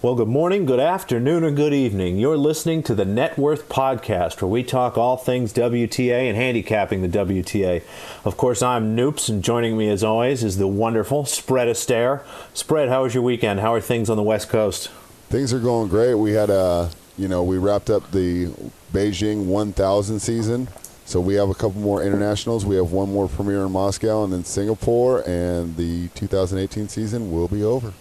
Well, good morning, good afternoon, or good evening. You're listening to the Net Worth Podcast, where we talk all things WTA and handicapping the WTA. Of course, I'm Noops, and joining me as always is the wonderful Spread Astaire. Spread, how was your weekend? How are things on the West Coast? Things are going great. We had a, you know, we wrapped up the Beijing 1000 season. So we have a couple more internationals. We have one more premiere in Moscow and then Singapore, and the 2018 season will be over.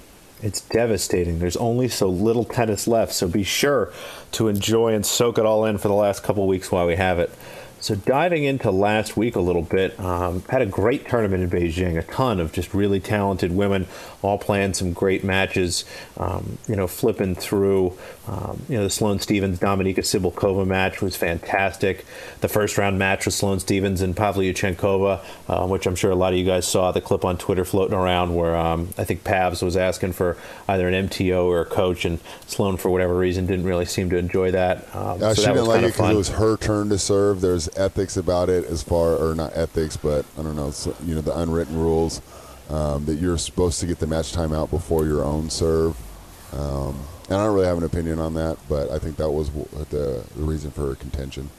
It's devastating. There's only so little tennis left, so be sure to enjoy and soak it all in for the last couple weeks while we have it. So diving into last week a little bit, um, had a great tournament in Beijing. A ton of just really talented women, all playing some great matches. Um, you know, flipping through. Um, you know, the Sloane Stevens Dominika Cibulkova match was fantastic. The first round match with Sloane Stevens and Pavlyuchenkova, uh, which I'm sure a lot of you guys saw the clip on Twitter floating around, where um, I think Pavs was asking for either an MTO or a coach, and Sloane, for whatever reason, didn't really seem to enjoy that. Um, uh, so she that didn't like it because it was her turn to serve. There's ethics about it as far, or not ethics, but I don't know, you know, the unwritten rules um, that you're supposed to get the match timeout before your own serve. Um, and I don't really have an opinion on that, but I think that was the, the reason for contention.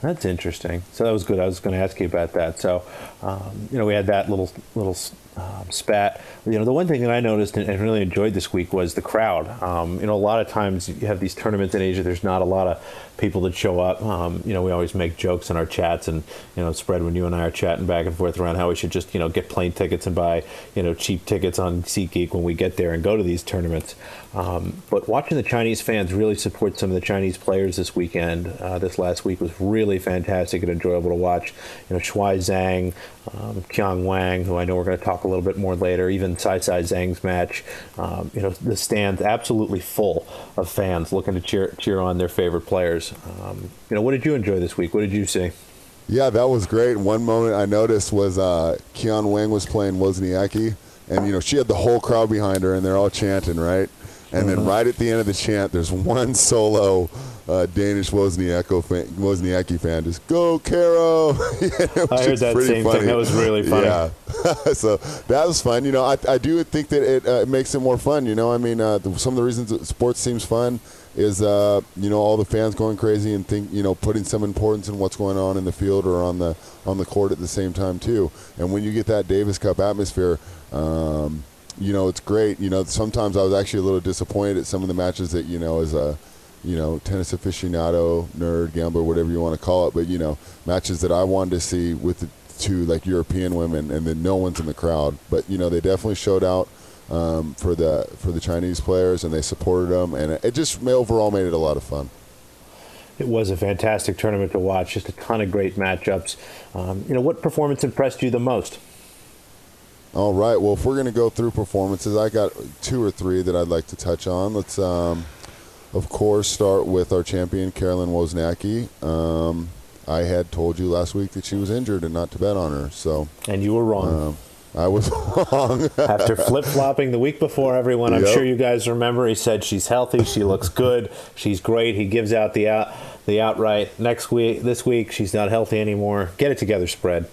That's interesting. So that was good. I was going to ask you about that. So, um, you know, we had that little little um, spat. You know, the one thing that I noticed and, and really enjoyed this week was the crowd. Um, you know, a lot of times you have these tournaments in Asia. There's not a lot of people that show up. Um, you know, we always make jokes in our chats and you know, spread when you and I are chatting back and forth around how we should just you know get plane tickets and buy you know cheap tickets on SeatGeek when we get there and go to these tournaments. Um, but watching the Chinese fans really support some of the Chinese players this weekend, uh, this last week was really fantastic and enjoyable to watch. You know, Shuai Zhang, um, Qiang Wang, who I know we're going to talk a little bit more later, even Sai Sai Zhang's match. Um, you know, the stands absolutely full of fans looking to cheer cheer on their favorite players. Um, you know, what did you enjoy this week? What did you see? Yeah, that was great. One moment I noticed was uh, Wang was playing Wozniacki, and you know she had the whole crowd behind her, and they're all chanting, right? And then uh-huh. right at the end of the chant, there's one solo uh, Danish Wozniacki fan, Wozniacki fan just go Caro. I heard that same funny. thing. That was really funny. Yeah, so that was fun. You know, I, I do think that it, uh, makes it more fun. You know, I mean, uh, the, some of the reasons sports seems fun is uh, you know all the fans going crazy and think you know putting some importance in what's going on in the field or on the on the court at the same time too. And when you get that Davis Cup atmosphere. Um, you know, it's great. You know, sometimes I was actually a little disappointed at some of the matches that, you know, as a, you know, tennis aficionado, nerd, gambler, whatever you want to call it, but, you know, matches that I wanted to see with the two, like, European women, and then no one's in the crowd. But, you know, they definitely showed out um, for the for the Chinese players, and they supported them, and it just overall made it a lot of fun. It was a fantastic tournament to watch, just a ton of great matchups. Um, you know, what performance impressed you the most? All right. Well, if we're going to go through performances, I got two or three that I'd like to touch on. Let's, um, of course, start with our champion, Caroline Wozniacki. Um, I had told you last week that she was injured and not to bet on her. So, and you were wrong. Um, I was wrong. After flip flopping the week before, everyone, I'm yep. sure you guys remember, he said she's healthy, she looks good, she's great. He gives out the out the outright next week. This week, she's not healthy anymore. Get it together, spread.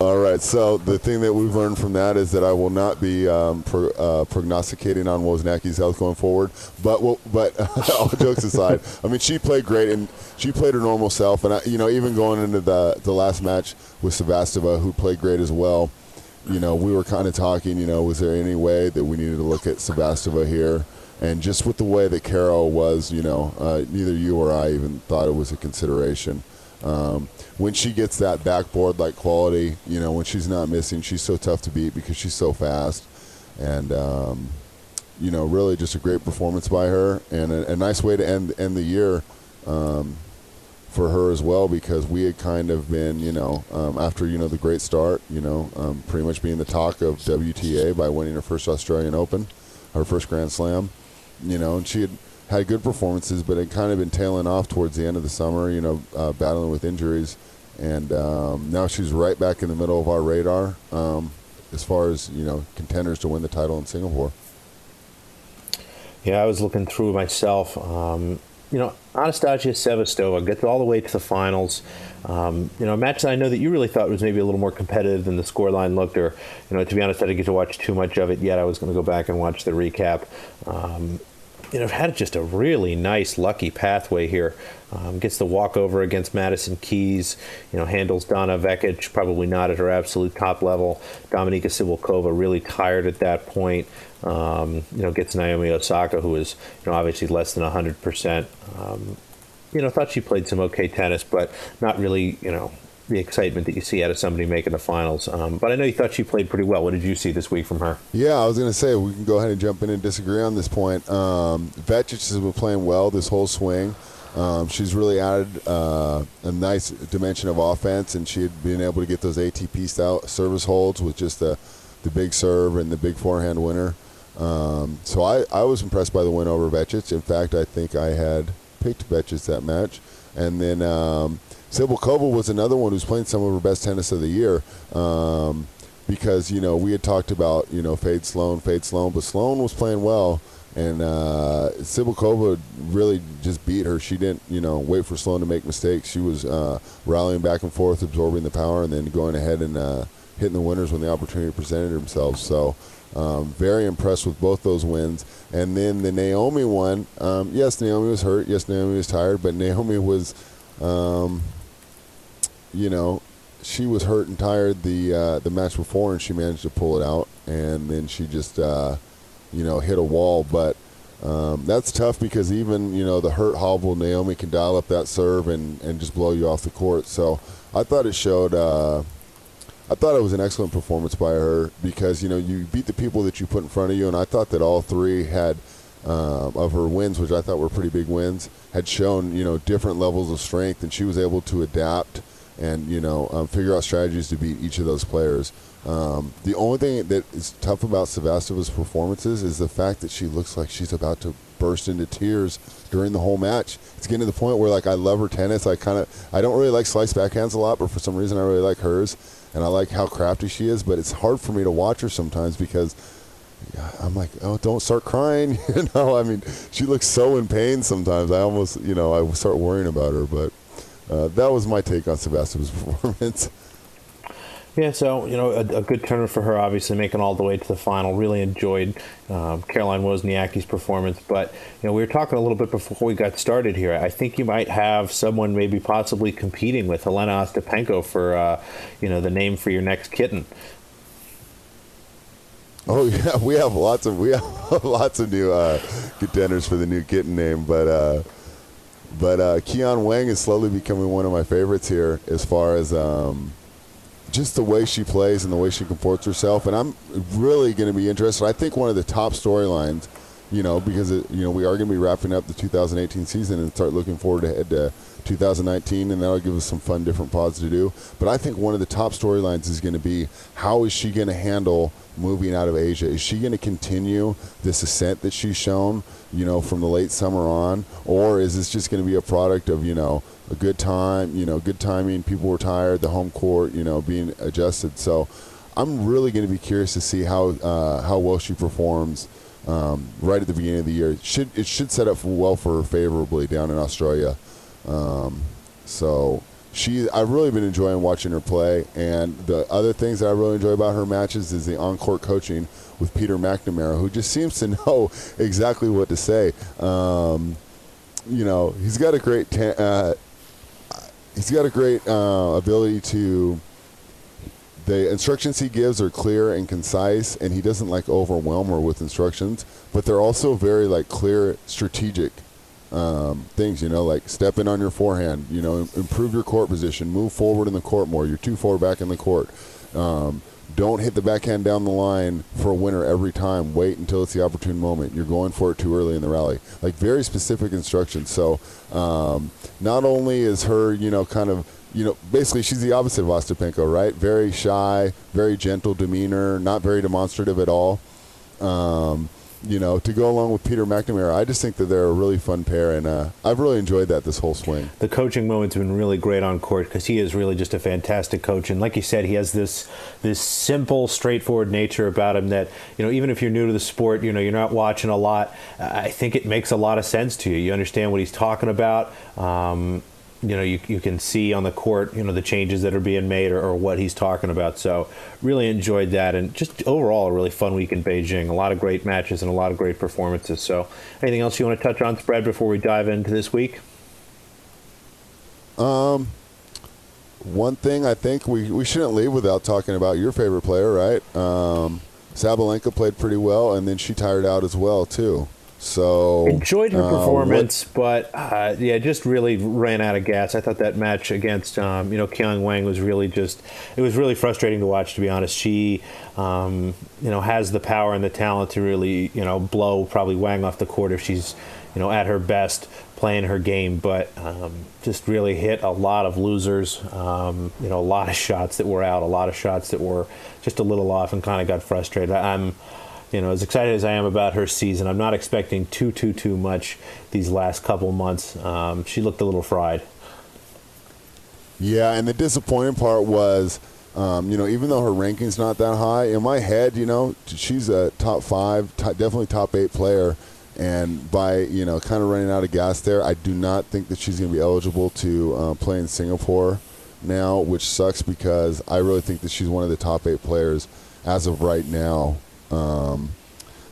All right. So the thing that we've learned from that is that I will not be um, pro, uh, prognosticating on Wozniacki's health going forward. But well, but all jokes aside, I mean she played great and she played her normal self. And I, you know, even going into the the last match with Sevastova, who played great as well. You know, we were kind of talking. You know, was there any way that we needed to look at Sevastova here? And just with the way that Carol was, you know, uh, neither you or I even thought it was a consideration. Um, when she gets that backboard like quality, you know, when she's not missing, she's so tough to beat because she's so fast. And, um, you know, really just a great performance by her and a, a nice way to end, end the year um, for her as well because we had kind of been, you know, um, after, you know, the great start, you know, um, pretty much being the talk of WTA by winning her first Australian Open, her first Grand Slam, you know, and she had – had good performances, but had kind of been tailing off towards the end of the summer, you know, uh, battling with injuries. And um, now she's right back in the middle of our radar um, as far as, you know, contenders to win the title in Singapore. Yeah, I was looking through myself. Um, you know, Anastasia Sevastova gets all the way to the finals. Um, you know, a match that I know that you really thought was maybe a little more competitive than the scoreline looked. Or, you know, to be honest, I didn't get to watch too much of it yet. I was going to go back and watch the recap. Um, you know, had just a really nice, lucky pathway here. Um, gets the walkover against Madison Keys. You know, handles Donna Vekic, probably not at her absolute top level. Dominika Cibulkova really tired at that point. Um, you know, gets Naomi Osaka, who is you know obviously less than 100 percent. Um, you know, thought she played some okay tennis, but not really. You know, the excitement that you see out of somebody making the finals. Um, but I know you thought she played pretty well. What did you see this week from her? Yeah, I was going to say we can go ahead and jump in and disagree on this point. Um, Vekic has been playing well this whole swing. Um, she's really added uh, a nice dimension of offense, and she had been able to get those ATP style service holds with just the the big serve and the big forehand winner. Um, so I, I was impressed by the win over Vekic. In fact, I think I had picked Vekic that match. And then um, Cibulkova was another one who's playing some of her best tennis of the year. Um, because, you know, we had talked about, you know, fade Sloane, fade Sloane, but Sloane was playing well. And uh, Cibulkova really just beat her. She didn't, you know, wait for Sloane to make mistakes. She was uh, rallying back and forth, absorbing the power, and then going ahead and uh, hitting the winners when the opportunity presented themselves. So, um, very impressed with both those wins. And then the Naomi one, um, yes, Naomi was hurt. Yes, Naomi was tired, but Naomi was, um, you know, she was hurt and tired the uh, the match before, and she managed to pull it out. And then she just, uh, you know, hit a wall. But um, that's tough because even you know the hurt hobble Naomi can dial up that serve and and just blow you off the court. So I thought it showed. Uh, I thought it was an excellent performance by her because you know you beat the people that you put in front of you, and I thought that all three had um, of her wins, which I thought were pretty big wins, had shown you know different levels of strength, and she was able to adapt and you know um, figure out strategies to beat each of those players. Um, the only thing that is tough about Sevastova's performances is the fact that she looks like she's about to burst into tears during the whole match. It's getting to the point where like I love her tennis. I kind of I don't really like slice backhands a lot, but for some reason I really like hers and I like how crafty she is. But it's hard for me to watch her sometimes because I'm like, oh, don't start crying. you know, I mean, she looks so in pain sometimes. I almost, you know, I start worrying about her. But uh, that was my take on Sebastian's performance. Yeah, so you know, a, a, good tournament for her. Obviously, making all the way to the final. Really enjoyed um, Caroline Wozniacki's performance. But you know, we were talking a little bit before we got started here. I think you might have someone maybe possibly competing with Helena Ostapenko for uh, you know the name for your next kitten. Oh yeah, we have lots of we have lots of new uh, contenders for the new kitten name, but. But uh, Qiang Wang is slowly becoming one of my favorites here as far as um, just the way she plays and the way she comports herself. And I'm really going to be interested. I think one of the top storylines, you know, because it, you know we are going to be wrapping up the 2018 season and start looking forward ahead to 2019, and that'll give us some fun different pods to do. But I think one of the top storylines is going to be how is she going to handle moving out of Asia? Is she going to continue this ascent that she's shown, you know, from the late summer on, or is this just going to be a product of you know a good time, you know, good timing. People were tired, the home court, you know, being adjusted. So I'm really going to be curious to see how uh, how well she performs um, right at the beginning of the year. It should it should set up well for her favorably down in Australia. Um, so she, I've really been enjoying watching her play. And the other things that I really enjoy about her matches is the on-court coaching with Peter McNamara, who just seems to know exactly what to say. Um, you know, he's got a great. Ta- uh, he's got a great uh, ability to. The instructions he gives are clear and concise, and he doesn't like overwhelm her with instructions. But they're also very like clear, strategic um, things. You know, like step in on your forehand. You know, improve your court position, move forward in the court more. You're too far back in the court. Um, don't hit the backhand down the line for a winner every time. Wait until it's the opportune moment. You're going for it too early in the rally. Like very specific instructions. So um, not only is her, you know, kind of, you know, basically she's the opposite of Ostapenko, right? Very shy, very gentle demeanor, not very demonstrative at all. Um, you know, to go along with Peter McNamara. I just think that they're a really fun pair, and uh, I've really enjoyed that this whole swing. The coaching moment's been really great on court because he is really just a fantastic coach, and like you said, he has this this simple, straightforward nature about him that you know, even if you're new to the sport, you know, you're not watching a lot. I think it makes a lot of sense to you. You understand what he's talking about. Um, you know, you, you can see on the court, you know, the changes that are being made or, or, what he's talking about. So really enjoyed that, and just overall a really fun week in Beijing. A lot of great matches and a lot of great performances. So anything else you want to touch on, spread, before we dive into this week? Um, one thing I think we, we shouldn't leave without talking about your favorite player, right? Um, Sabalenka played pretty well, and then she tired out as well too. So enjoyed her uh, performance, but uh, yeah, just really ran out of gas. I thought that match against um, you know Qiang Wang was really just it was really frustrating to watch. To be honest, she um, you know has the power and the talent to really you know blow probably Wang off the court if she's you know at her best playing her game, but um, just really hit a lot of losers. Um, you know, a lot of shots that were out, a lot of shots that were just a little off, and kind of got frustrated. I'm you know, as excited as I am about her season, I'm not expecting too, too, too much these last couple months. Um, she looked a little fried. Yeah, and the disappointing part was, um, you know, even though her ranking's not that high, in my head, you know, she's a top five, definitely top eight player. And by, you know, kind of running out of gas there, I do not think that she's going to be eligible to uh, play in Singapore now, which sucks because I really think that she's one of the top eight players as of right now um,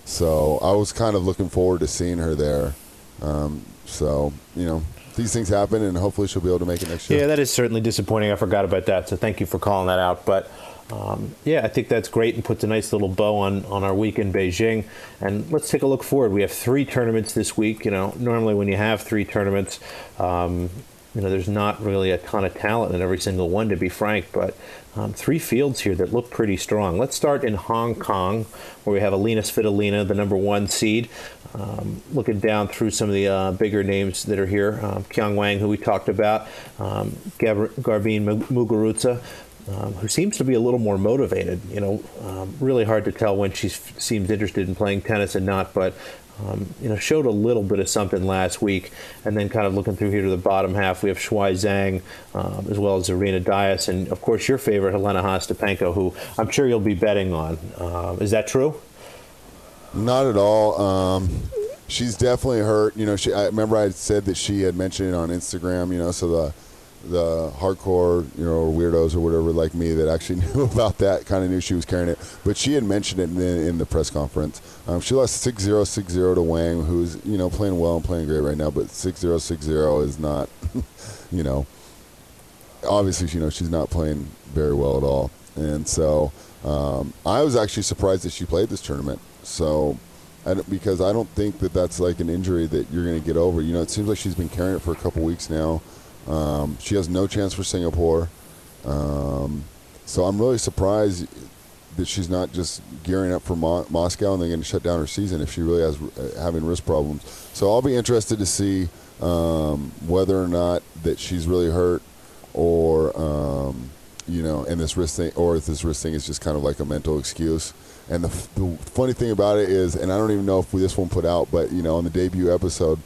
so I was kind of looking forward to seeing her there. Um, so you know, these things happen, and hopefully she'll be able to make it next year. Yeah, that is certainly disappointing. I forgot about that. So thank you for calling that out. But um, yeah, I think that's great and puts a nice little bow on, on our week in Beijing. And let's take a look forward. We have three tournaments this week. You know, normally when you have three tournaments, um, you know, there's not really a ton of talent in every single one, to be frank, but um, three fields here that look pretty strong. Let's start in Hong Kong, where we have Alina Svitolina, the number one seed. Um, looking down through some of the uh, bigger names that are here, um, Qiang Wang, who we talked about, um, Garbine Muguruza, um, who seems to be a little more motivated. You know, um, really hard to tell when she seems interested in playing tennis and not, but um, you know, showed a little bit of something last week. And then kind of looking through here to the bottom half, we have Shuai Zhang um, as well as Zarina Diyas. And of course, your favorite, Helena Ostapenko, who I'm sure you'll be betting on. Uh, is that true? Not at all. Um, she's definitely hurt. You know, she, I remember I said that she had mentioned it on Instagram, you know, so the the hardcore, you know, weirdos or whatever like me that actually knew about that kind of knew she was carrying it. But she had mentioned it in, in the press conference. Um, she lost 6 0 6 0 to Wang, who's, you know, playing well and playing great right now, but 6 0 6 0 is not, you know, obviously, you know, she's not playing very well at all. And so um, I was actually surprised that she played this tournament. So, I because I don't think that that's like an injury that you're going to get over. You know, it seems like she's been carrying it for a couple weeks now. Um, she has no chance for Singapore. Um, so I'm really surprised that she's not just gearing up for Mo- Moscow and they're going to shut down her season if she really has uh, having wrist problems. So I'll be interested to see um, whether or not that she's really hurt or um, you know, and this wrist thing, or if this wrist thing is just kind of like a mental excuse. And the, f- the funny thing about it is, and I don't even know if we, this one put out, but you know, on the debut episode,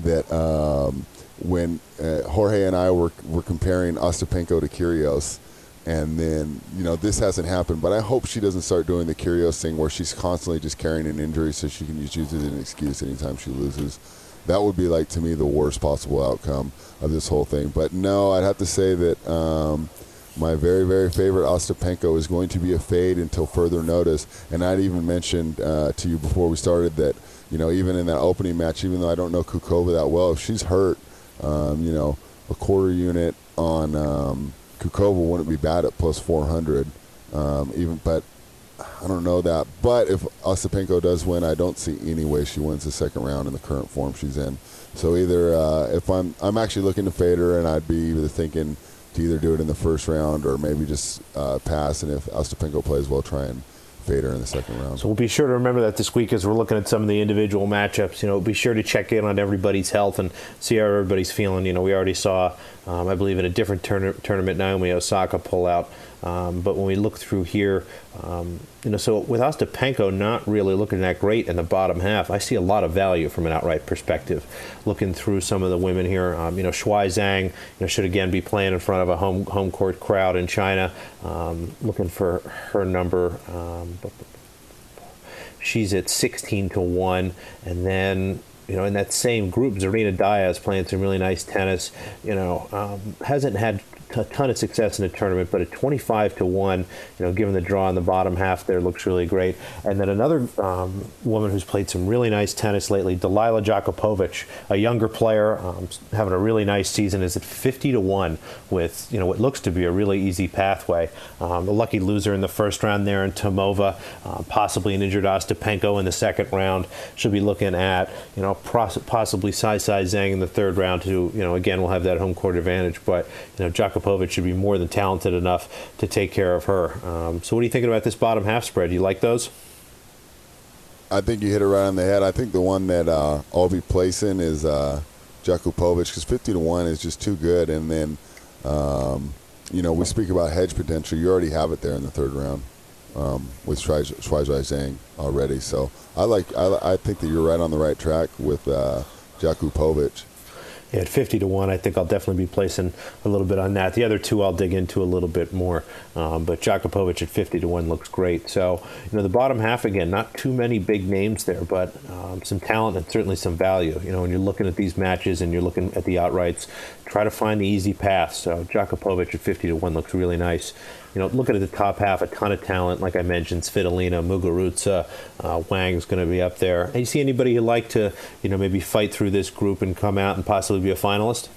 that um, when uh, Jorge and I were were comparing Ostapenko to Kyrgios, and then you know this hasn't happened, but I hope she doesn't start doing the Kyrgios thing where she's constantly just carrying an injury so she can just use it as an excuse anytime she loses. That would be like to me the worst possible outcome of this whole thing. But no, I'd have to say that. Um, my very, very favorite Ostapenko is going to be a fade until further notice. And I'd even mentioned uh, to you before we started that, you know, even in that opening match, even though I don't know Kucova that well, if she's hurt, um, you know, a quarter unit on um, Kucova wouldn't be bad at plus 400. Um, even, but I don't know that. But if Ostapenko does win, I don't see any way she wins the second round in the current form she's in. So either uh, if I'm I'm actually looking to fade her, and I'd be either thinking to either do it in the first round or maybe just uh, pass. And if Ostapenko plays well, try and Fader in the second round. So we'll be sure to remember that this week as we're looking at some of the individual matchups. You know, be sure to check in on everybody's health and see how everybody's feeling. You know, we already saw, um, I believe, in a different tournament, Naomi Osaka pull out. Um, but when we look through here, um, you know, so with Ostapenko not really looking that great in the bottom half, I see a lot of value from an outright perspective. Looking through some of the women here, um, you know, Shuai Zhang, you know, should again be playing in front of a home home court crowd in China. Um, looking for her number. Um, she's at 16 to one, and then you know, in that same group, Zarina Diyas playing some really nice tennis. You know, um, hasn't had a ton of success in the tournament, but at 25 to 1, you know, given the draw in the bottom half there, looks really great. And then another um, woman who's played some really nice tennis lately, Dalila Jakupovic, a younger player, um, having a really nice season, is at 50 to 1 with, you know, what looks to be a really easy pathway. Um, the lucky loser in the first round there in Tomova, uh, possibly an injured Ostapenko in the second round. Should be looking at, you know, possibly Sai Sai Zhang in the third round, who, you know, again, will have that home court advantage. But, you know, Jakupovic Popovic should be more than talented enough to take care of her. Um, so, what are you thinking about this bottom half spread? You like those? I think you hit it right on the head. I think the one that uh, I'll be placing is uh, because 50 to 1 is just too good. And then, um, you know, we speak about hedge potential. You already have it there in the third round um, with Shuai Zhang already. So I like. I, I, think that you're right on the right track with uh, at 50 to 1, I think I'll definitely be placing a little bit on that. The other two I'll dig into a little bit more. Um, but Jakupovic at 50 to 1 looks great. So, you know, the bottom half, again, not too many big names there, but um, some talent and certainly some value. You know, when you're looking at these matches and you're looking at the outrights, try to find the easy path. So, Jakupovic at 50 to 1 looks really nice you know, looking at the top half, a ton of talent. Like I mentioned, Svitolina, Muguruza, uh, Wang's going to be up there. And you see anybody you like to, you know, maybe fight through this group and come out and possibly be a finalist?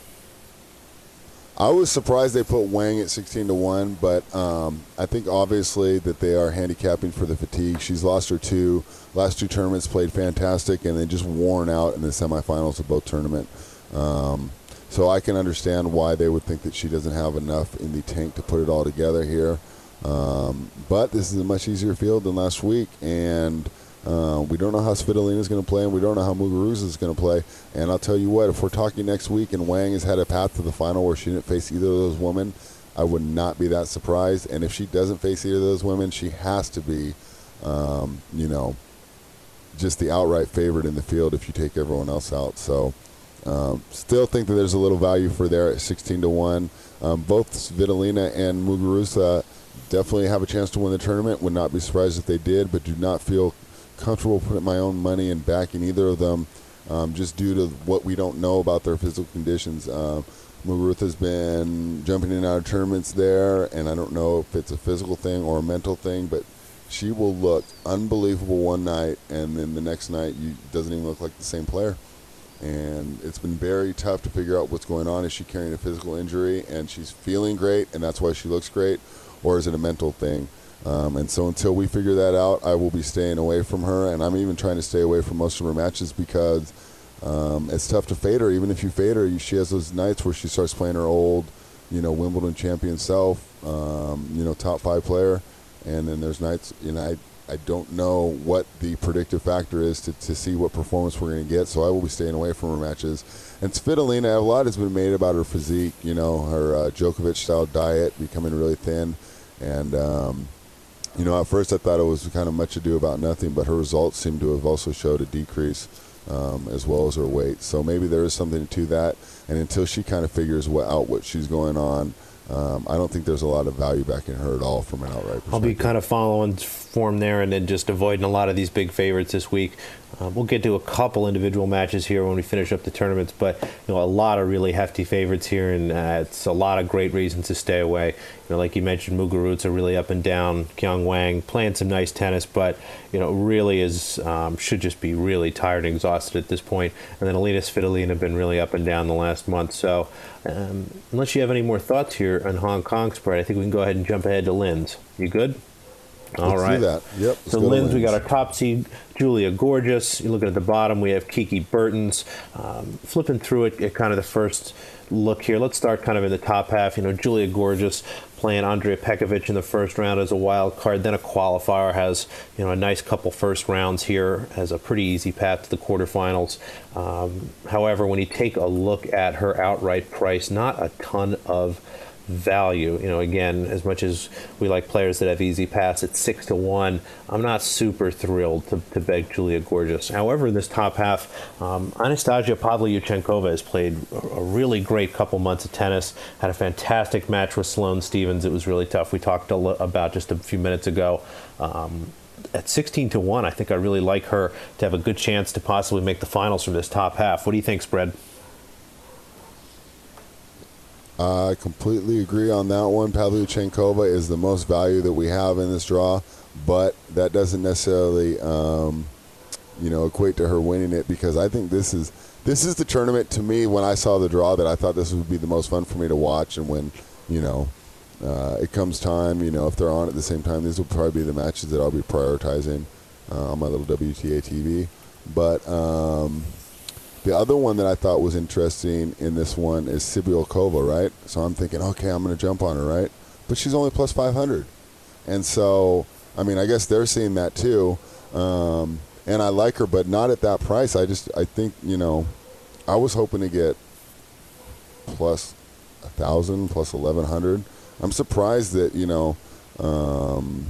I was surprised they put Wang at 16 to 1, but um, I think obviously that they are handicapping for the fatigue. She's lost her two last two tournaments, played fantastic, and then just worn out in the semifinals of both tournament. Um, so I can understand why they would think that she doesn't have enough in the tank to put it all together here. Um, but this is a much easier field than last week, and uh, we don't know how Svitolina is going to play, and we don't know how Muguruza is going to play. And I'll tell you what, if we're talking next week and Wang has had a path to the final where she didn't face either of those women, I would not be that surprised. And if she doesn't face either of those women, she has to be, um, you know, just the outright favorite in the field if you take everyone else out. So um, still think that there's a little value for there at 16 to 1. Um, both Svitolina and Muguruza definitely have a chance to win the tournament. Would not be surprised if they did, but do not feel comfortable putting my own money in backing either of them um, just due to what we don't know about their physical conditions. Uh, Muguruza's been jumping in and out of tournaments there, and I don't know if it's a physical thing or a mental thing, but she will look unbelievable one night, and then the next night you doesn't even look like the same player and it's been very tough to figure out what's going on. Is she carrying a physical injury and she's feeling great and that's why she looks great, or is it a mental thing? Um, and so until we figure that out, I will be staying away from her, and I'm even trying to stay away from most of her matches because um, it's tough to fade her. Even if you fade her, she has those nights where she starts playing her old, you know, Wimbledon champion self, um, you know, top five player, and then there's nights, you know, I I don't know what the predictive factor is to, to see what performance we're going to get, so I will be staying away from her matches. And Svitolina, a lot has been made about her physique, you know, her uh, Djokovic style diet, becoming really thin. And, um, you know, at first I thought it was kind of much ado about nothing, but her results seem to have also showed a decrease um, as well as her weight. So maybe there is something to that. And until she kind of figures what, out what she's going on, um, I don't think there's a lot of value back in her at all from an outright perspective. I'll be kind of following form there and then just avoiding a lot of these big favorites this week. Uh, we'll get to a couple individual matches here when we finish up the tournaments, but you know a lot of really hefty favorites here, and uh, it's a lot of great reasons to stay away. Know, like you mentioned, Muguruza really up and down. Qiang Wang playing some nice tennis, but you know really is um, should just be really tired and exhausted at this point. And then Alina Svitolina have been really up and down the last month. So um, unless you have any more thoughts here on Hong Kong spread, I think we can go ahead and jump ahead to Linz. You good? All let's right. that. Yep. So Linz, we got our top seed, Julia Görges. You look at the bottom, we have Kiki Bertens. Um, flipping through it at kind of the first look here. Let's start kind of in the top half. You know, Julia Görges playing Andrea Petkovic in the first round as a wild card, then a qualifier has you know a nice couple first rounds here as a pretty easy path to the quarterfinals. Um, however, when you take a look at her outright price, not a ton of value. You know, again, as much as we like players that have easy pass at six to one, I'm not super thrilled to, to beg Julia Görges. However, this top half, um, Anastasia Pavlyuchenkova has played a really great couple months of tennis. Had a fantastic match with Sloane Stevens. It was really tough. We talked about just a few minutes ago. Um, at 16 to one, I think I really like her to have a good chance to possibly make the finals from this top half. What do you think, spread? I completely agree on that one. Pavlyuchenkova is the most value that we have in this draw, but that doesn't necessarily, um, you know, equate to her winning it because I think this is this is the tournament to me when I saw the draw that I thought this would be the most fun for me to watch, and when you know uh, it comes time, you know, if they're on at the same time, these will probably be the matches that I'll be prioritizing uh, on my little WTA TV. But um, the other one that I thought was interesting in this one is Cibulkova, right? So I'm thinking, okay, I'm going to jump on her, right? But she's only plus 500. And so, I mean, I guess they're seeing that too. Um, and I like her, but not at that price. I just, I think, you know, I was hoping to get plus a thousand, plus 1100. I'm surprised that, you know, um,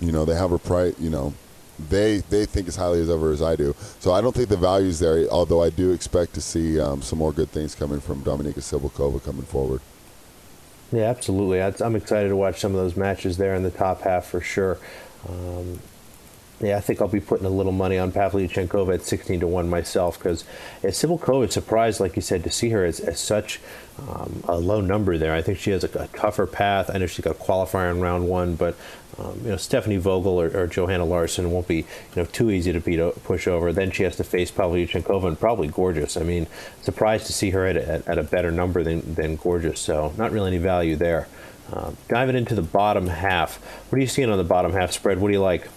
you know, they have a price, you know, they they think as highly as ever as I do. So I don't think the value's there. Although I do expect to see um, some more good things coming from Dominika Cibulkova coming forward. Yeah, absolutely. I'm excited to watch some of those matches there in the top half for sure. Um, yeah, I think I'll be putting a little money on Pavlyuchenkova at 16 to 1 myself because yeah, Cibulkova surprised, like you said, to see her as, as such um, a low number there. I think she has a, a, tougher path. I know she's got a qualifier in round one, but um, you know Stephanie Vogel or, or, Johanna Larsson won't be you know too easy to beat push over. Then she has to face Pavlyuchenkova and probably Görges. I mean, surprised to see her at a, at a better number than, than Görges. So not really any value there. Uh, diving into the bottom half, what are you seeing on the bottom half spread? What do you like?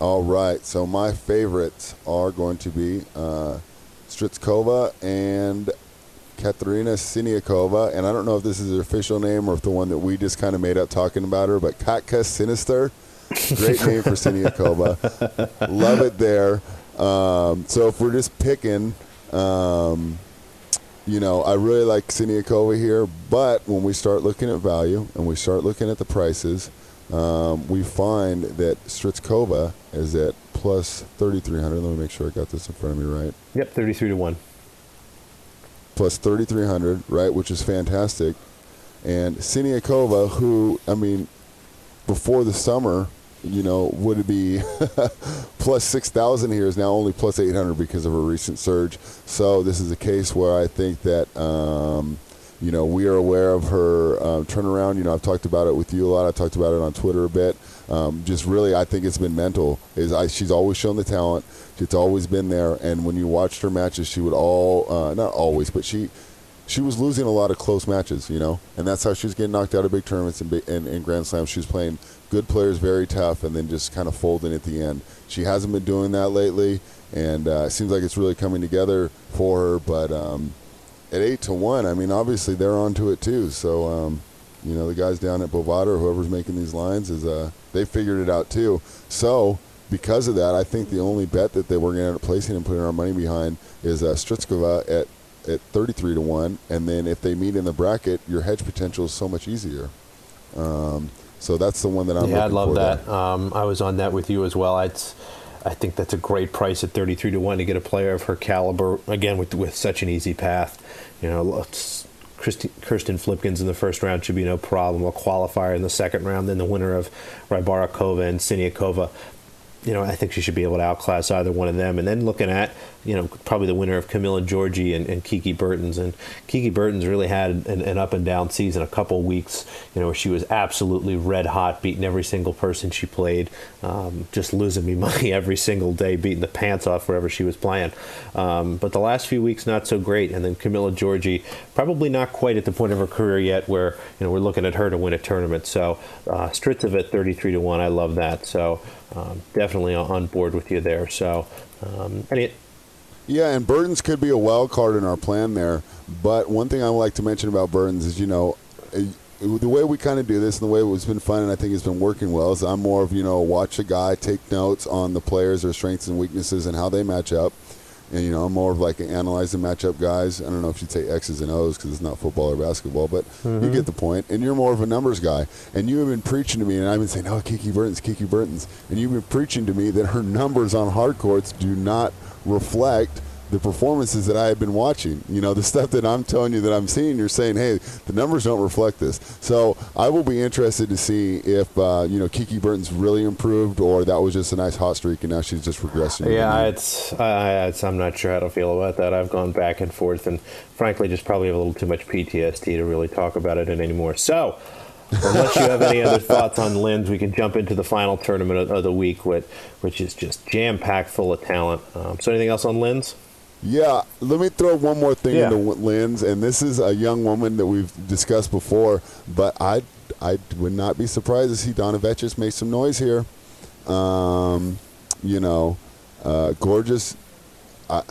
All right. So my favorites are going to be uh, Strycova and Katerina Siniakova. And I don't know if this is her official name or if the one that we just kind of made up talking about her, but Katka Sinister. Great name for Siniakova. Love it there. Um, so if we're just picking, um, you know, I really like Siniakova here, but when we start looking at value and we start looking at the prices, um, we find that Strycova is at plus 3,300. Let me make sure I got this in front of me right. Yep, 33 to 1. Plus 3,300, right, which is fantastic. And Siniakova, who, I mean, before the summer, you know, would be plus 6,000 here is now only plus 800 because of a recent surge. So this is a case where I think that um, you know, we are aware of her uh, turnaround. You know, I've talked about it with you a lot. I talked about it on Twitter a bit. Um, just really, I think it's been mental. Is I, she's always shown the talent. It's always been there. And when you watched her matches, she would all uh, not always, but she she was losing a lot of close matches. You know, and that's how she was getting knocked out of big tournaments and, and, and Grand Slams. She was playing good players, very tough, and then just kind of folding at the end. She hasn't been doing that lately, and uh, it seems like it's really coming together for her. But um, at eight to one, I mean, obviously they're onto it too. So, um, you know, the guys down at Bovada or whoever's making these lines is uh, they figured it out too. So, because of that, I think the only bet that they were going to end up placing and putting our money behind is uh, at at 33 to one, and then if they meet in the bracket, your hedge potential is so much easier. Um, so that's the one that I'm. Yeah, I love that. Um, I was on that with you as well. I'd I think that's a great price at 33 to 1 to get a player of her caliber, again, with, with such an easy path. You know, Kirsten, Kirsten Flipkens in the first round should be no problem. A qualifier in the second round, then the winner of Rybarikova and Siniakova you know, I think she should be able to outclass either one of them. And then looking at, you know, probably the winner of Camila Giorgi and, and Kiki Bertens. And Kiki Bertens really had an, an, up and down season, a couple weeks, you know, where she was absolutely red hot, beating every single person she played, um, just losing me money every single day, beating the pants off wherever she was playing. Um, but the last few weeks, not so great. And then Camila Giorgi, probably not quite at the point of her career yet where, you know, we're looking at her to win a tournament. So uh, Strycova at 33 to 1, I love that. So, um, definitely on board with you there. So, um, any. Yeah, and Bertens could be a wild card in our plan there. But one thing I would like to mention about Bertens is, you know, eh, the way we kind of do this and the way it's been fun and I think it's been working well is I'm more of, you know, watch a guy, take notes on the players, their strengths and weaknesses and how they match up and you know I'm more of like an analyze analyzing matchup guys. I don't know if you'd say X's and O's because it's not football or basketball, but mm-hmm. you get the point. And you're more of a numbers guy. And you have been preaching to me, and I've been saying, "Oh, Kiki Bertens, Kiki Bertens," and you've been preaching to me that her numbers on hard courts do not reflect the performances that I had been watching. You know, the stuff that I'm telling you that I'm seeing, you're saying, hey, the numbers don't reflect this. So I will be interested to see if, uh, you know, Kiki Bertens really improved or that was just a nice hot streak and now she's just regressing. Yeah, it's, I, it's, I'm not sure how to feel about that. I've gone back and forth and frankly just probably have a little too much PTSD to really talk about it anymore. So, unless you have any other thoughts on Linz, we can jump into the final tournament of, of the week, which, which is just jam packed full of talent. Um, so, anything else on Linz? Yeah, let me throw one more thing yeah. into Linz, and this is a young woman that we've discussed before, but I I would not be surprised to see Donna Vekic make some noise here. Um, you know, uh, Görges. I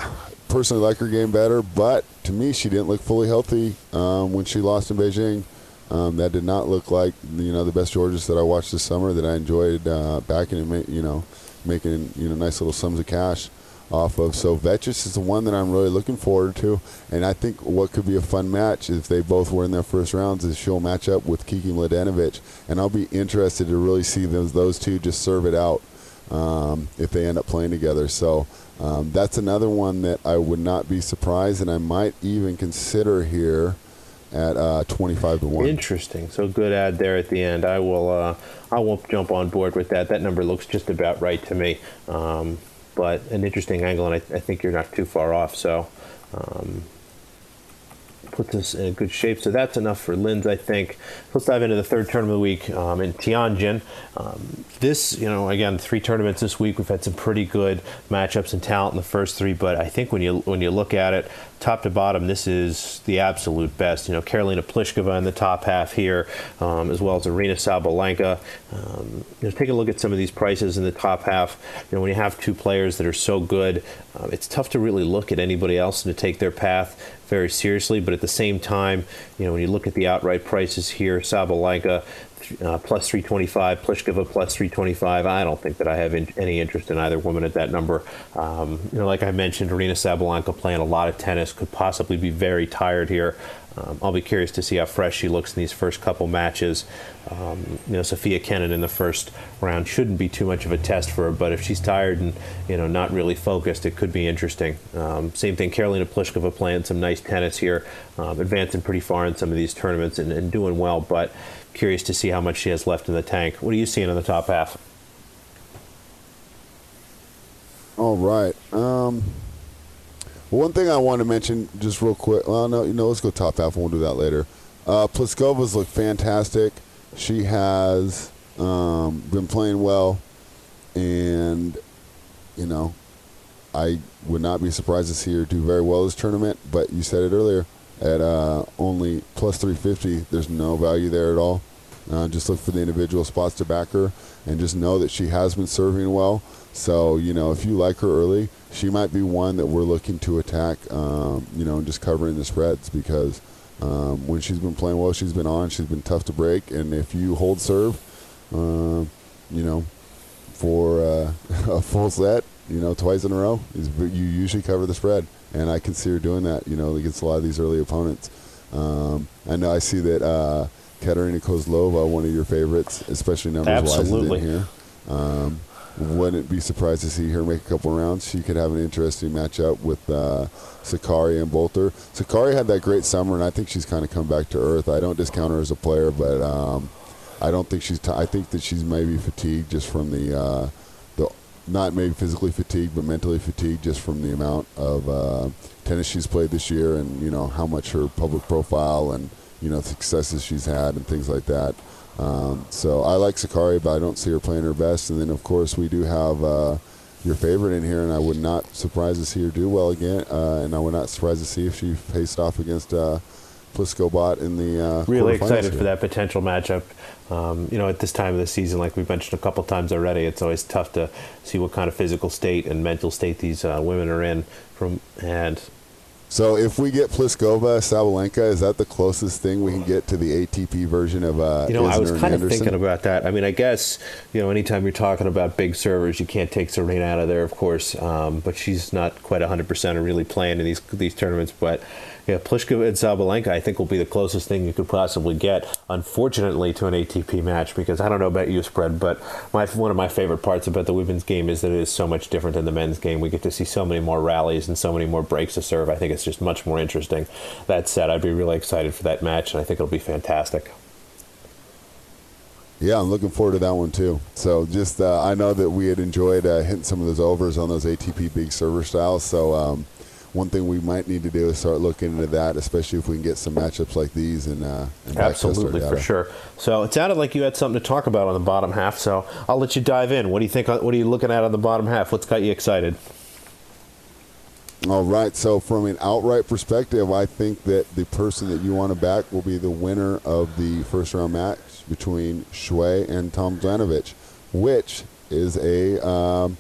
personally like her game better, but to me, she didn't look fully healthy um, when she lost in Beijing. Um, that did not look like you know the best Görges that I watched this summer that I enjoyed uh, backing and you know making you know nice little sums of cash off of. So Vekic is the one that I'm really looking forward to, and I think what could be a fun match if they both were in their first rounds is she'll match up with Kiki Mladenovic, and I'll be interested to really see those those two just serve it out um, if they end up playing together. So. Um, that's another one that I would not be surprised, and I might even consider here at uh, 25 to 1. Interesting. So good ad there at the end. I will uh, I won't jump on board with that. That number looks just about right to me. Um, but an interesting angle, and I, I, think you're not too far off. So um, puts us in good shape. So that's enough for Linz, I think. Let's dive into the third tournament of the week um, in Tianjin. Um, this, you know, again, three tournaments this week. We've had some pretty good matchups and talent in the first three, but I think when you when you look at it, top to bottom, this is the absolute best. You know, Karolina Pliskova in the top half here, um, as well as Aryna Sabalenka. Um, you know, take a look at some of these prices in the top half. You know, when you have two players that are so good, uh, it's tough to really look at anybody else and to take their path very seriously. But at the same time, you know, when you look at the outright prices here, Sabalenka uh, plus 325, Pliskova plus 325. I don't think that I have in, any interest in either woman at that number. Um, you know, like I mentioned, Aryna Sabalenka playing a lot of tennis could possibly be very tired here. Um, I'll be curious to see how fresh she looks in these first couple matches. Um, you know, Sofia Kenin in the first round shouldn't be too much of a test for her, but if she's tired and you know not really focused, it could be interesting. Um, same thing, Karolina Pliskova playing some nice tennis here, um, advancing pretty far in some of these tournaments and, and doing well, but curious to see how much she has left in the tank. What are you seeing in the top half? All right. Um, one thing I want to mention just real quick. Well, no, you know, let's go top half, we'll do that later. Uh, Pliskova's look fantastic. She has um, been playing well, and you know, I would not be surprised to see her do very well this tournament. But you said it earlier at uh, only plus 350. There's no value there at all. Uh, just look for the individual spots to back her and just know that she has been serving well. So, you know, if you like her early, she might be one that we're looking to attack, um, you know, and just covering the spreads because um, when she's been playing well, she's been on, she's been tough to break. And if you hold serve, uh, you know, for uh, a full set, you know, twice in a row, you usually cover the spread. And I can see her doing that, you know, against a lot of these early opponents. Um, I know I see that uh, Katerina Kozlova, one of your favorites, especially numbers-wise, in here. Um, wouldn't be surprised to see her make a couple rounds. She could have an interesting matchup with uh, Sakkari and Boulter. Sakkari had that great summer, and I think she's kind of come back to earth. I don't discount her as a player, but um, I don't think she's. T- I think that she's maybe fatigued just from the uh, the not maybe physically fatigued, but mentally fatigued just from the amount of uh, tennis she's played this year, and you know how much her public profile and you know successes she's had and things like that. Um, so I like Sakkari, but I don't see her playing her best. And then of course we do have uh, your favorite in here, and I would not surprise to see her do well again. Uh, and I would not surprise to see if she faced off against uh, Pliskobot in the uh, really excited here. for that potential matchup. Um, you know, at this time of the season, like we've mentioned a couple times already, it's always tough to see what kind of physical state and mental state these uh, women are in. From and so if we get Pliskova, Sabalenka, is that the closest thing we can get to the ATP version of uh, You know, Isner I was kind of thinking about that. I mean, I guess you know, anytime you're talking about big servers, you can't take Serena out of there, of course. Um, but she's not quite 100 percent or really playing in these these tournaments. But yeah, Pliskova and Sabalenka, I think, will be the closest thing you could possibly get. unfortunately, to an ATP match because I don't know about you, spread, but my one of my favorite parts about the women's game is that it is so much different than the men's game. We get to see so many more rallies and so many more breaks to serve. I think it's just much more interesting. That said, I'd be really excited for that match, and I think it'll be fantastic. Yeah, I'm looking forward to that one too. So just uh, I know that we had enjoyed uh, hitting some of those overs on those ATP big server styles. So um, one thing we might need to do is start looking into that, especially if we can get some matchups like these and, uh, and absolutely for sure. So it sounded like you had something to talk about on the bottom half. So I'll let you dive in. What do you think? What are you looking at on the bottom half? What's got you excited? All right. So, from an outright perspective, I think that the person that you want to back will be the winner of the first round match between Shuai and Tomljanovic, which is a um,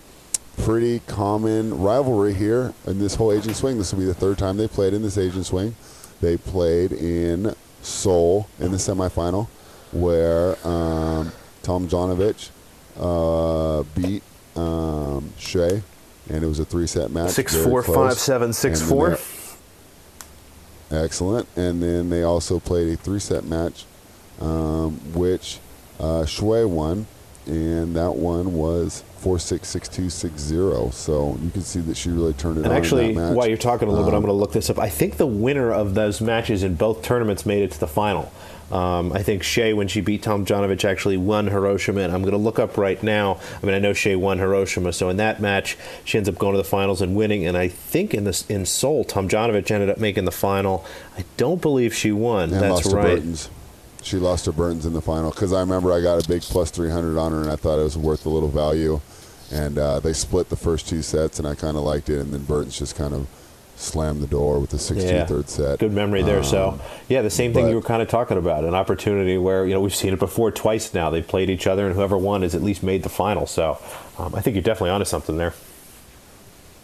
pretty common rivalry here in this whole Asian swing. This will be the third time they played in this Asian swing. They played in Seoul in the semifinal, where um, Tomljanovic uh, beat um, Shui and it was a three-set match. Six four five seven six four. Excellent, and then they also played a three-set match, um, which uh, Shui won, and that one was four six six two six zero. So you can see that she really turned it and on. Actually, while you're talking a little um, bit, I'm um, going to look this up. I think the winner of those matches in both tournaments made it to the final. Um, I think Hsieh, when she beat Tomljanovic, actually won Hiroshima. And I'm going to look up right now. I mean, I know Hsieh won Hiroshima, so in that match, she ends up going to the finals and winning. And I think in this in Seoul, Tom Tomljanovic ended up making the final. I don't believe she won. And That's right. She lost to Bertens in the final because I remember I got a big plus 300 on her, and I thought it was worth a little value. And uh, they split the first two sets, and I kind of liked it. And then Bertens just kind of slammed the door with the 16th yeah. third set. Good memory there. Um, so, yeah, the same thing you were kind of talking about an opportunity where, you know, we've seen it before twice now. They've played each other, and whoever won has at least made the final. So, um, I think you're definitely onto something there.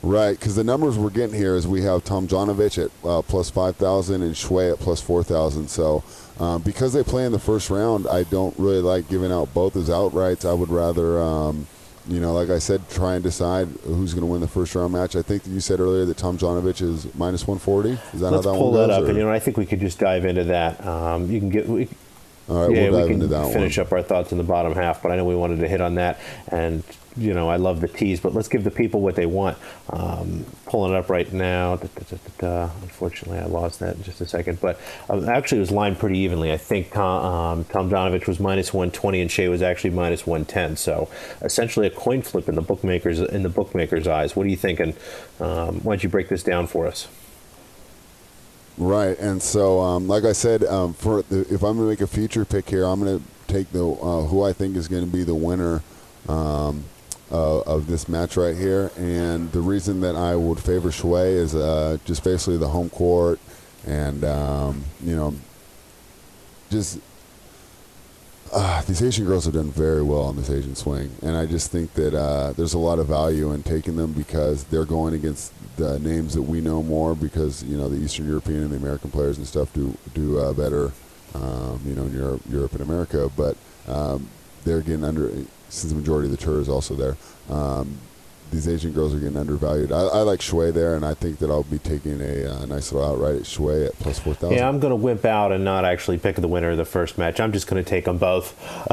Right, because the numbers we're getting here is we have Tom Tomljanovic at uh, plus 5,000 and Shui at plus 4,000. So, um, because they play in the first round, I don't really like giving out both as outrights. I would rather. Um, you know, like I said, try and decide who's going to win the first round match. I think that you said earlier that Tomljanovic is minus 140. Is that Let's how that pull that up, or? and you know, I think we could just dive into that. Um, you can get. We, All right, yeah, we'll we can finish one. up our thoughts in the bottom half, but I know we wanted to hit on that and you know, I love the tease, but let's give the people what they want. Um, pulling it up right now. Da, da, da, Unfortunately, I lost that in just a second. But um, actually, it was lined pretty evenly. I think Tom, um, Tomljanovic was minus 120 and Hsieh was actually minus 110. So essentially, a coin flip in the bookmakers in the bookmakers' eyes. What are you thinking? Um, why don't you break this down for us? Right, and so um, like I said, um, for the, if I'm going to make a future pick here, I'm going to take the uh, who I think is going to be the winner um, uh, of this match right here. And the reason that I would favor Shui is uh, just basically the home court and, um, you know, just uh, these Asian girls have done very well on this Asian swing. And I just think that uh, there's a lot of value in taking them because they're going against the names that we know more because, you know, the Eastern European and the American players and stuff do, do uh, better, um, you know, in Europe, Europe and America. But um, they're getting under since the majority of the tour is also there. Um, these Asian girls are getting undervalued. I, I, like Shui there, and I think that I'll be taking a, uh, nice little outright at Shui at plus 4,000. Yeah, I'm going to wimp out and not actually pick the winner of the first match. I'm just going to take them both.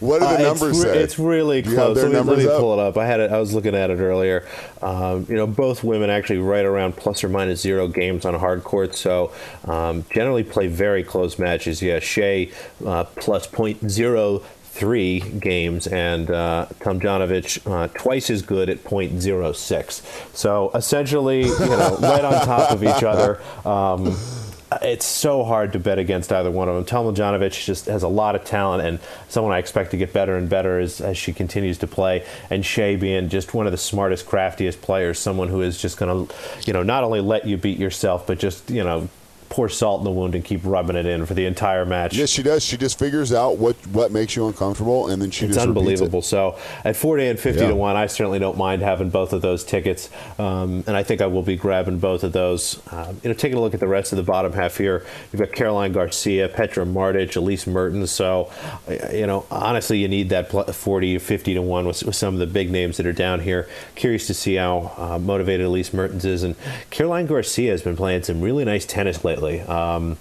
what do the uh, numbers it's say? It's really close. Let me, let me, pull it up. I had it. I was looking at it earlier. Um, you know, both women actually right around plus or minus zero games on hard court, so um, generally play very close matches. Yeah, Hsieh uh, plus point zero three games, and uh, uh, twice as good at .06. So essentially, you know, right on top of each other. Um, it's so hard to bet against either one of them. Tomljanovic just has a lot of talent and someone I expect to get better and better as, as she continues to play. And Hsieh being just one of the smartest, craftiest players, someone who is just going to, you know, not only let you beat yourself, but just, you know, pour salt in the wound and keep rubbing it in for the entire match. Yes, she does. She just figures out what what makes you uncomfortable, and then she it's just unbelievable. It. So at forty and fifty yeah. to one, I certainly don't mind having both of those tickets, um, and I think I will be grabbing both of those. Um, you know, taking a look at the rest of the bottom half here, you've got Caroline Garcia, Petra Martic, Elise Mertens. So, you know, honestly, you need that 40 50 to one with, with some of the big names that are down here. Curious to see how uh, motivated Elise Mertens is, and Caroline Garcia has been playing some really nice tennis lately. Um,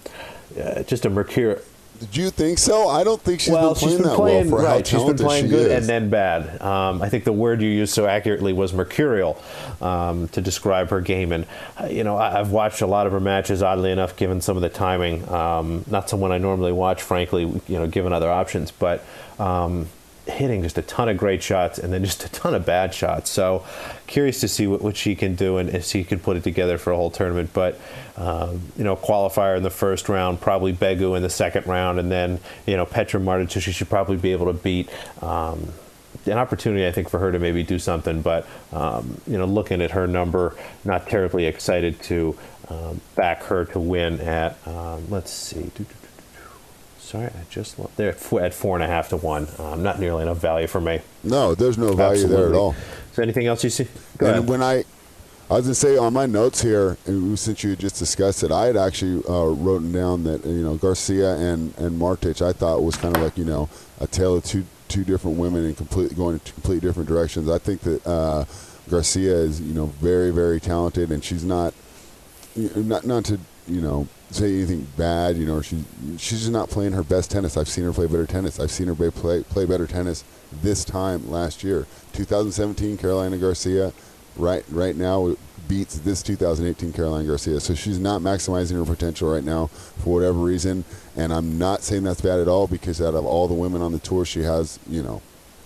uh, just a mercurial. Did you think so? I don't think she's well, been playing she's been that playing well for how right. She's been talented playing she good is. and then bad. Um, I think the word you used so accurately was mercurial um, to describe her game. And uh, you know, I, I've watched a lot of her matches. Oddly enough, given some of the timing, um, not someone I normally watch, frankly. You know, given other options, but. Um, hitting just a ton of great shots and then just a ton of bad shots. So curious to see what, what she can do and if she can put it together for a whole tournament. But um, you know, qualifier in the first round, probably Begu in the second round, and then you know Petra Martic she should probably be able to beat. Um, an opportunity, I think, for her to maybe do something, but um, you know, looking at her number, not terribly excited to um, back her to win at. Um, let's see, Sorry, I just looked. They're at four and a half to one. Um, not nearly enough value for me. No, there's no value Absolutely. there at all. Is there anything else you see? Go and ahead. when I, I was gonna say on my notes here, since you just discussed it, I had actually uh, written down that you know Garcia and and Martic, I thought was kind of like you know a tale of two two different women and completely going in completely different directions. I think that uh, Garcia is you know very very talented, and she's not not not to you know say anything bad. You know, she she's just not playing her best tennis. I've seen her play better tennis. I've seen her play, play better tennis this time last year. 2017 Carolina Garcia, right right now beats this 2018 Caroline Garcia. So she's not maximizing her potential right now for whatever reason. And I'm not saying that's bad at all because out of all the women on the tour, she has you know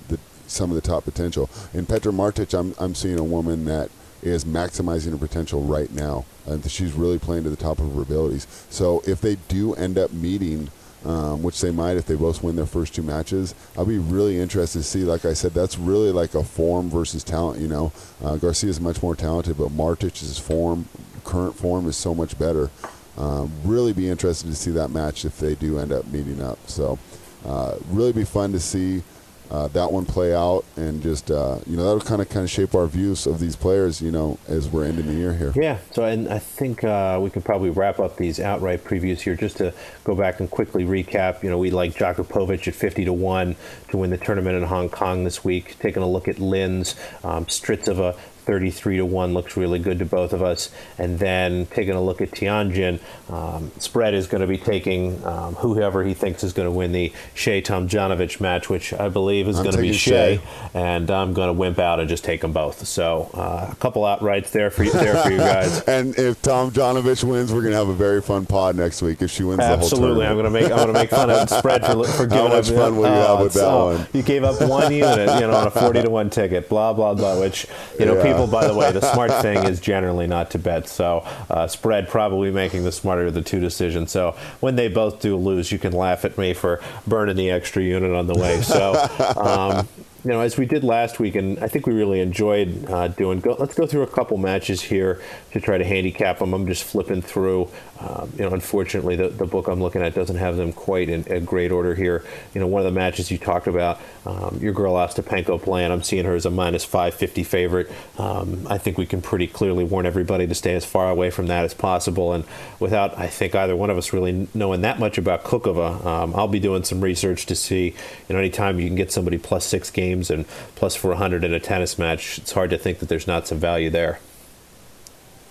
the some of the top potential. In Petra Martic, I'm I'm seeing a woman that is maximizing her potential right now. And she's really playing to the top of her abilities. So if they do end up meeting, um, which they might if they both win their first two matches, I'll be really interested to see. Like I said, that's really like a form versus talent. You know, uh, Garcia is much more talented, but Martic's form, current form, is so much better. Um, really be interested to see that match if they do end up meeting up. So, uh, really be fun to see uh, that one play out, and just uh, you know that'll kind of kind of shape our views of these players. You know, as we're ending the year here. Yeah, so and I think uh, we can probably wrap up these outright previews here just to go back and quickly recap. You know, we like Djokovic at 50 to 1 to win the tournament in Hong Kong this week. Taking a look at Linz, um, Strycova 33 to 1 looks really good to both of us. And then taking a look at Tianjin, um, spread is going to be taking um, whoever he thinks is going to win the Hsieh Tomljanovic match, which I believe is I'm going to be Hsieh. Hsieh. And I'm going to wimp out and just take them both. So uh, a couple outrights there for you, there for you guys. And if Tomljanovic wins, we're gonna have a very fun pod next week. If she wins Absolutely, the I'm whole going to make I'm going to make fun of spread for, for giving much up. fun will you have with that oh, one? You gave up one unit, you know, on a forty to one ticket. Blah blah blah. Which you know, Yeah. people. By the way, the smart thing is generally not to bet. So uh, spread probably making the smarter of the two decisions. So when they both do lose, you can laugh at me for burning the extra unit on the way. So. Um, you know, as we did last week, and I think we really enjoyed uh, doing. Go, let's go through a couple matches here to try to handicap them. I'm just flipping through. Um, you know, unfortunately, the, the book I'm looking at doesn't have them quite in a great order here. You know, one of the matches you talked about, um, your girl Ostapenko playing. I'm seeing her as a minus 550 favorite. Um, I think we can pretty clearly warn everybody to stay as far away from that as possible. And without, I think, either one of us really knowing that much about Kucova, um, I'll be doing some research to see, you know, anytime you can get somebody plus six games and plus 400 in a tennis match, it's hard to think that there's not some value there.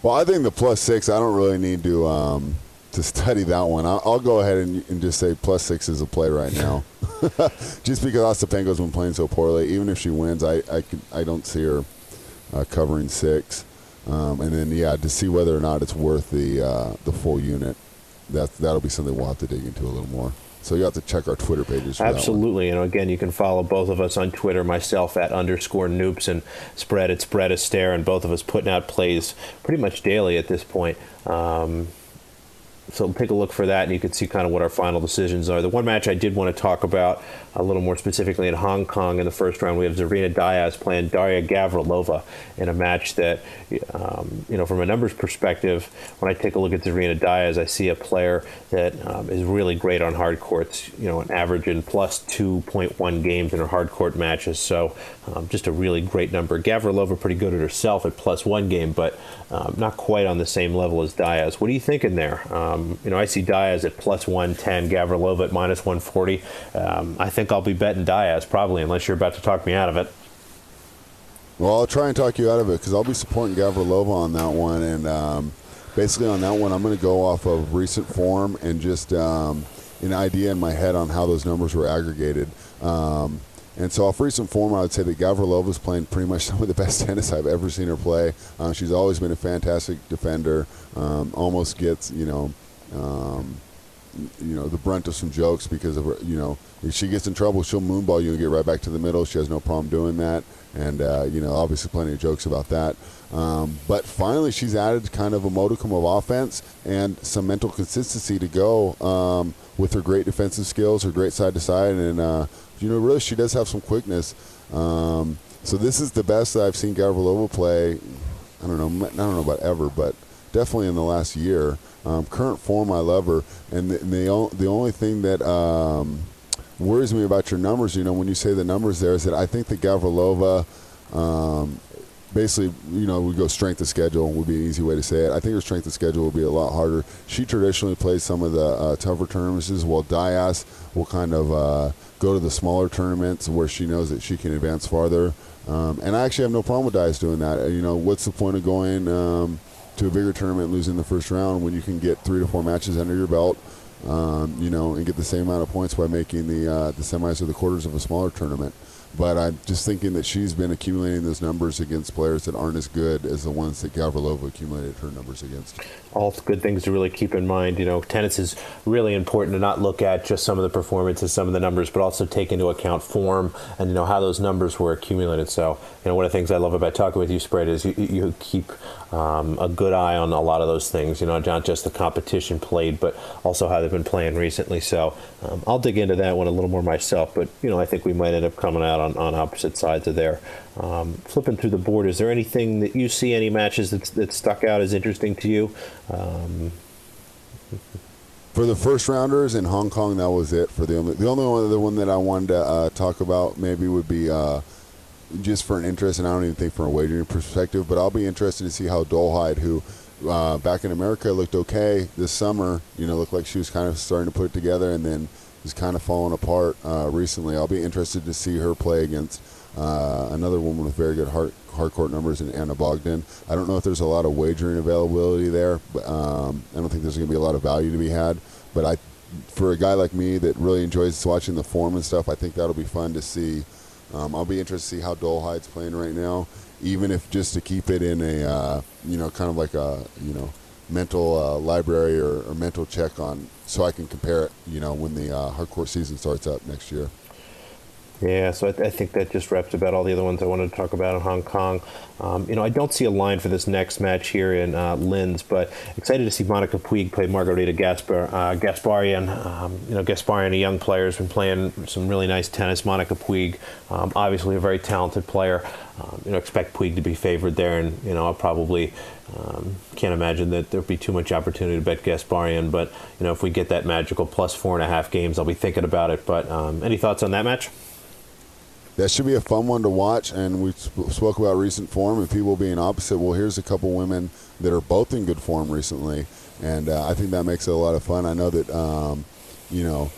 Well, I think the plus six. I don't really need to um, to study that one. I'll, I'll go ahead and, and just say plus six is a play right now. just because Ostapenko's been playing so poorly, even if she wins, I I, I don't see her uh, covering six. Um, and then yeah, to see whether or not it's worth the uh, the full unit, that that'll be something we'll have to dig into a little more. So you have to check our Twitter pages. Absolutely. You know, again, you can follow both of us on Twitter, myself at underscore noops and spread at spread a stare, and both of us putting out plays pretty much daily at this point. Um, so take a look for that, and you can see kind of what our final decisions are. The one match I did want to talk about a little more specifically in Hong Kong in the first round, we have Zarina Diyas playing Daria Gavrilova in a match that, um, you know, from a numbers perspective, when I take a look at Zarina Diyas, I see a player that um, is really great on hard courts. You know, an average in plus 2.1 games in her hard court matches. So um, just a really great number. Gavrilova pretty good at herself at plus one game, but um, not quite on the same level as Diyas. What are you thinking there? Um, you know, I see Diyas at plus 110, Gavrilova at minus 140. Um, I think I'll be betting Diyas probably, unless you're about to talk me out of it. Well, I'll try and talk you out of it because I'll be supporting Gavrilova on that one, and um, basically on that one, I'm going to go off of recent form and just um, an idea in my head on how those numbers were aggregated. Um, and so off recent form, I would say that Gavrilova is playing pretty much some of the best tennis I've ever seen her play. Uh, she's always been a fantastic defender. Um, almost gets you know, um, you know the brunt of some jokes because of her. You know, if she gets in trouble, she'll moonball you and get right back to the middle. She has no problem doing that. And uh, you know, obviously, plenty of jokes about that. Um, but finally, she's added kind of a modicum of offense and some mental consistency to go um, with her great defensive skills, her great side to side, and uh, you know, really, she does have some quickness. Um, so this is the best that I've seen Gavrilova play. I don't know, I don't know about ever, but definitely in the last year. Um, current form, I love her, and the, and the, the only thing that um, worries me about your numbers, you know, when you say the numbers there, is that I think that Gavrilova um, basically, you know, we go strength of schedule would be an easy way to say it. I think her strength of schedule will be a lot harder. She traditionally plays some of the uh, tougher tournaments, while Diyas will kind of uh, go to the smaller tournaments where she knows that she can advance farther. Um, and I actually have no problem with Diyas doing that. You know, what's the point of going um, to a bigger tournament losing the first round when you can get three to four matches under your belt? Um, you know, and get the same amount of points by making the uh, the semis or the quarters of a smaller tournament. But I'm just thinking that she's been accumulating those numbers against players that aren't as good as the ones that Gavrilova accumulated her numbers against. All good things to really keep in mind. You know, tennis is really important to not look at just some of the performances, some of the numbers, but also take into account form and you know how those numbers were accumulated. So, you know, one of the things I love about talking with you, Spread, is you, you keep um, a good eye on a lot of those things. You know, not just the competition played, but also how they've been playing recently. So, um, I'll dig into that one a little more myself. But you know, I think we might end up coming out on, on opposite sides of there. Um, flipping through the board, is there anything that you see, any matches that, that stuck out as interesting to you? Um, for the first rounders in Hong Kong, that was it. For the only the only one, the one that I wanted to uh, talk about maybe would be uh, just for an interest, and I don't even think from a wagering perspective, but I'll be interested to see how Dolehide, who uh, back in America looked okay this summer, you know, looked like she was kind of starting to put it together, and then is kind of falling apart uh, recently. I'll be interested to see her play against uh, another woman with very good hard, hard court numbers in Ana Bogdan. I don't know if there's a lot of wagering availability there, but um, I don't think there's going to be a lot of value to be had. But I, for a guy like me that really enjoys watching the form and stuff, I think that'll be fun to see. Um, I'll be interested to see how Dolehide's playing right now, even if just to keep it in a, uh, you know, kind of like a, you know, mental uh, library or, or, mental check on so I can compare it, you know, when the uh, hardcore season starts up next year. Yeah, so I, th- I, think that just wraps about all the other ones I wanted to talk about in Hong Kong. Um, you know, I don't see a line for this next match here in uh, Linz, but excited to see Monica Puig play Margarita Gaspar, uh, Gasparyan. Um, you know, Gasparyan, a young player, has been playing some really nice tennis. Monica Puig, um, obviously a very talented player. Um, you know, expect Puig to be favored there, and you know, I'll probably um, can't imagine that there'll be too much opportunity to bet Gasparyan, But you know, if we get that magical plus four and a half games, I'll be thinking about it. But um, any thoughts on that match? That should be a fun one to watch. And we spoke about recent form and people being opposite. Well, here's a couple women that are both in good form recently, and uh, I think that makes it a lot of fun. I know that um, you know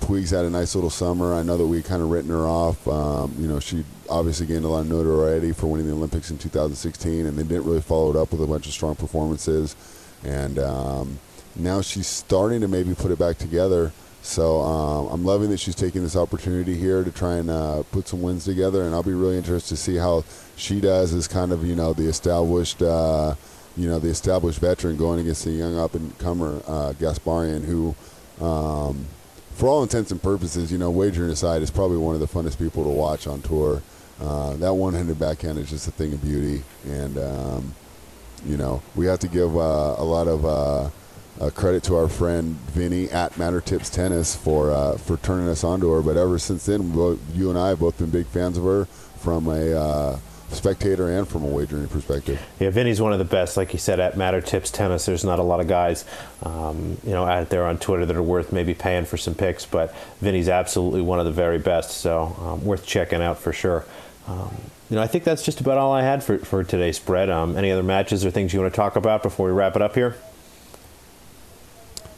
Puig's had a nice little summer. I know that we kind of written her off. Um, you know, she obviously gained a lot of notoriety for winning the Olympics in 2016, and they didn't really follow it up with a bunch of strong performances. And um, now she's starting to maybe put it back together. So um, I'm loving that she's taking this opportunity here to try and uh, put some wins together, and I'll be really interested to see how she does as kind of you know the established uh, you know the established veteran going against the young up and comer uh, Gasparyan, who um, for all intents and purposes, you know, wagering aside, is probably one of the funnest people to watch on tour. Uh, that one-handed backhand is just a thing of beauty, and um, you know we have to give uh, a lot of uh, credit to our friend Vinny at Matter Tips Tennis for uh, for turning us on to her. But ever since then, both, you and I have both been big fans of her from a uh, spectator and from a wagering perspective. Yeah, Vinny's one of the best, like you said, at Matter Tips Tennis. There's not a lot of guys, um, you know, out there on Twitter that are worth maybe paying for some picks, but Vinny's absolutely one of the very best. So um, worth checking out for sure. Um, you know, I think that's just about all I had for, for today's spread. Um, any other matches or things you want to talk about before we wrap it up here?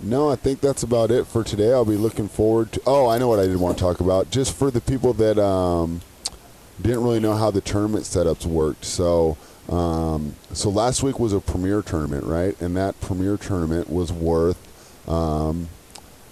No, I think that's about it for today. I'll be looking forward to. Oh, I know what I did want to talk about. Just for the people that um, didn't really know how the tournament setups worked. So Um, so last week was a premier tournament, right? And that premier tournament was worth um,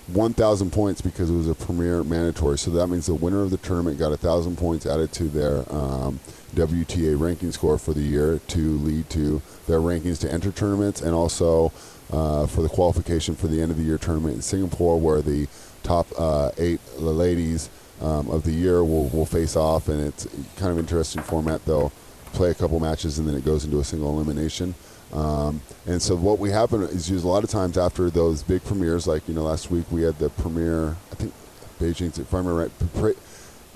1,000 points because it was a premier mandatory. So that means the winner of the tournament got 1,000 points added to their um, WTA ranking score for the year to lead to their rankings to enter tournaments and also uh, for the qualification for the end of the year tournament in Singapore, where the top uh, eight ladies um, of the year will, will face off. And it's kind of interesting format. They'll play a couple matches and then it goes into a single elimination. Um, and so what we happen is use a lot of times after those big premieres, like you know last week we had the premiere, I think Beijing's if I remember right,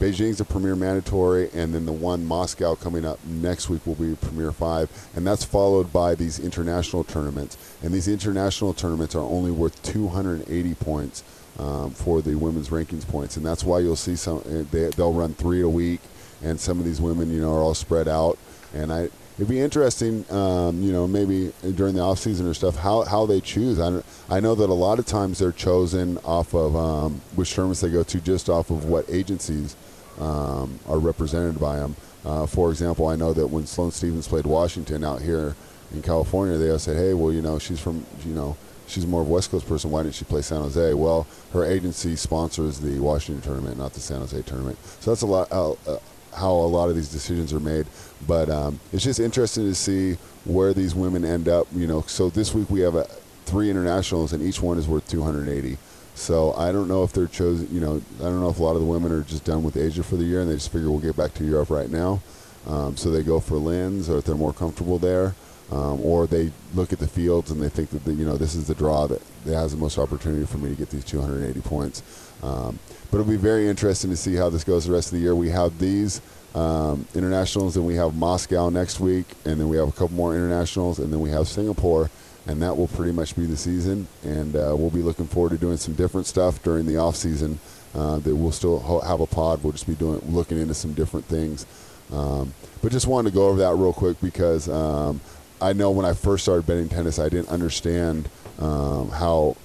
Beijing's the premier mandatory, and then the one Moscow coming up next week will be Premier Five, and that's followed by these international tournaments. And these international tournaments are only worth 280 points um, for the women's rankings points, and that's why you'll see some eh, they, they'll run three a week, and some of these women you know are all spread out, and I it'd be interesting, um, you know, maybe during the off season or stuff, how, how they choose. I, I know that a lot of times they're chosen off of um, which tournaments they go to, just off of what agencies um, are represented by them. Uh, for example, I know that when Sloane Stevens played Washington out here in California, they all said, "Hey, well, you know, she's from, you know." She's more of a West Coast person. Why didn't she play San Jose? Well, her agency sponsors the Washington tournament, not the San Jose tournament. So that's a lot. Uh, uh, how a lot of these decisions are made. But um, it's just interesting to see where these women end up. You know, so this week we have a, three internationals, and each one is worth 280. So I don't know if they're chosen. You know, I don't know if a lot of the women are just done with Asia for the year, and they just figure we'll get back to Europe right now. Um, so they go for Linz, or if they're more comfortable there. Um, or they look at the fields and they think that the, you know this is the draw that, that has the most opportunity for me to get these 280 points. Um, but it'll be very interesting to see how this goes the rest of the year. We have these um, internationals, and we have Moscow next week, and then we have a couple more internationals, and then we have Singapore, and that will pretty much be the season. And uh, we'll be looking forward to doing some different stuff during the off season. Uh, that we'll still have a pod. We'll just be doing looking into some different things. Um, but just wanted to go over that real quick because um, I know when I first started betting tennis, I didn't understand um, how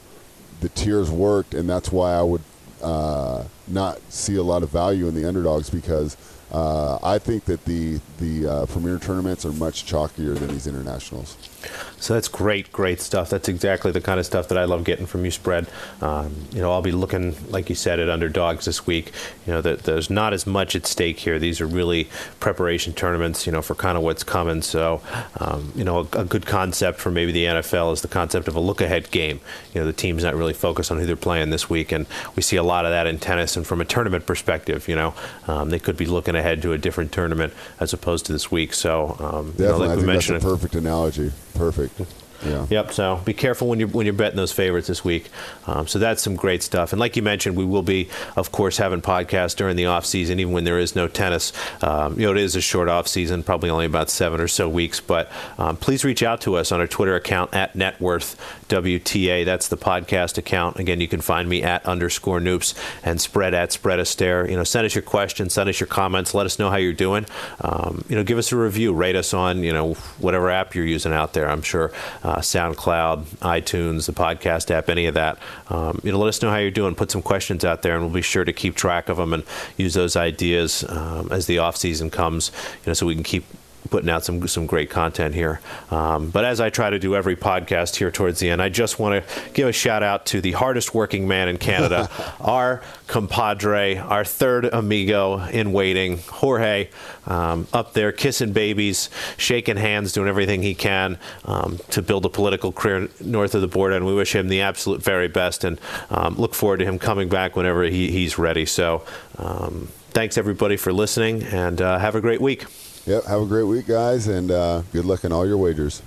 the tiers worked, and that's why I would uh, not see a lot of value in the underdogs because uh, I think that the the uh, premier tournaments are much chalkier than these internationals. So that's great, great stuff. That's exactly the kind of stuff that I love getting from you, spread. Um, you know, I'll be looking, like you said, at underdogs this week. You know, that there's not as much at stake here. These are really preparation tournaments, you know, for kind of what's coming. So, um, you know, a, a, good concept for maybe the NFL is the concept of a look-ahead game. You know, the team's not really focused on who they're playing this week, and we see a lot of that in tennis. And from a tournament perspective, you know, um, they could be looking ahead to a different tournament as opposed to this week. So, um, Definitely, you know, like I think that's a perfect analogy. Perfect. Yeah. Yep. So be careful when you're when you're betting those favorites this week. Um, so that's some great stuff. And like you mentioned, we will be, of course, having podcasts during the off season, even when there is no tennis. Um, you know, it is a short off season, probably only about seven or so weeks. But um, please reach out to us on our Twitter account at Networth WTA. That's the podcast account. Again, you can find me at underscore Noops and spread at spread Astaire. You know, send us your questions, send us your comments, let us know how you're doing. Um, you know, give us a review, rate us on you know whatever app you're using out there. I'm sure SoundCloud, iTunes, the podcast app, any of that. Um, you know, let us know how you're doing. Put some questions out there, and we'll be sure to keep track of them and use those ideas um, as the off season comes. You know, so we can keep putting out some some great content here. Um, but as I try to do every podcast here towards the end, I just want to give a shout out to the hardest working man in Canada, our compadre, our third amigo in waiting, Jorge, um, up there kissing babies, shaking hands, doing everything he can um, to build a political career north of the border. And we wish him the absolute very best and um, look forward to him coming back whenever he, he's ready. So um, thanks everybody for listening and uh, have a great week. Yep. Have a great week, guys, and uh, good luck in all your wagers.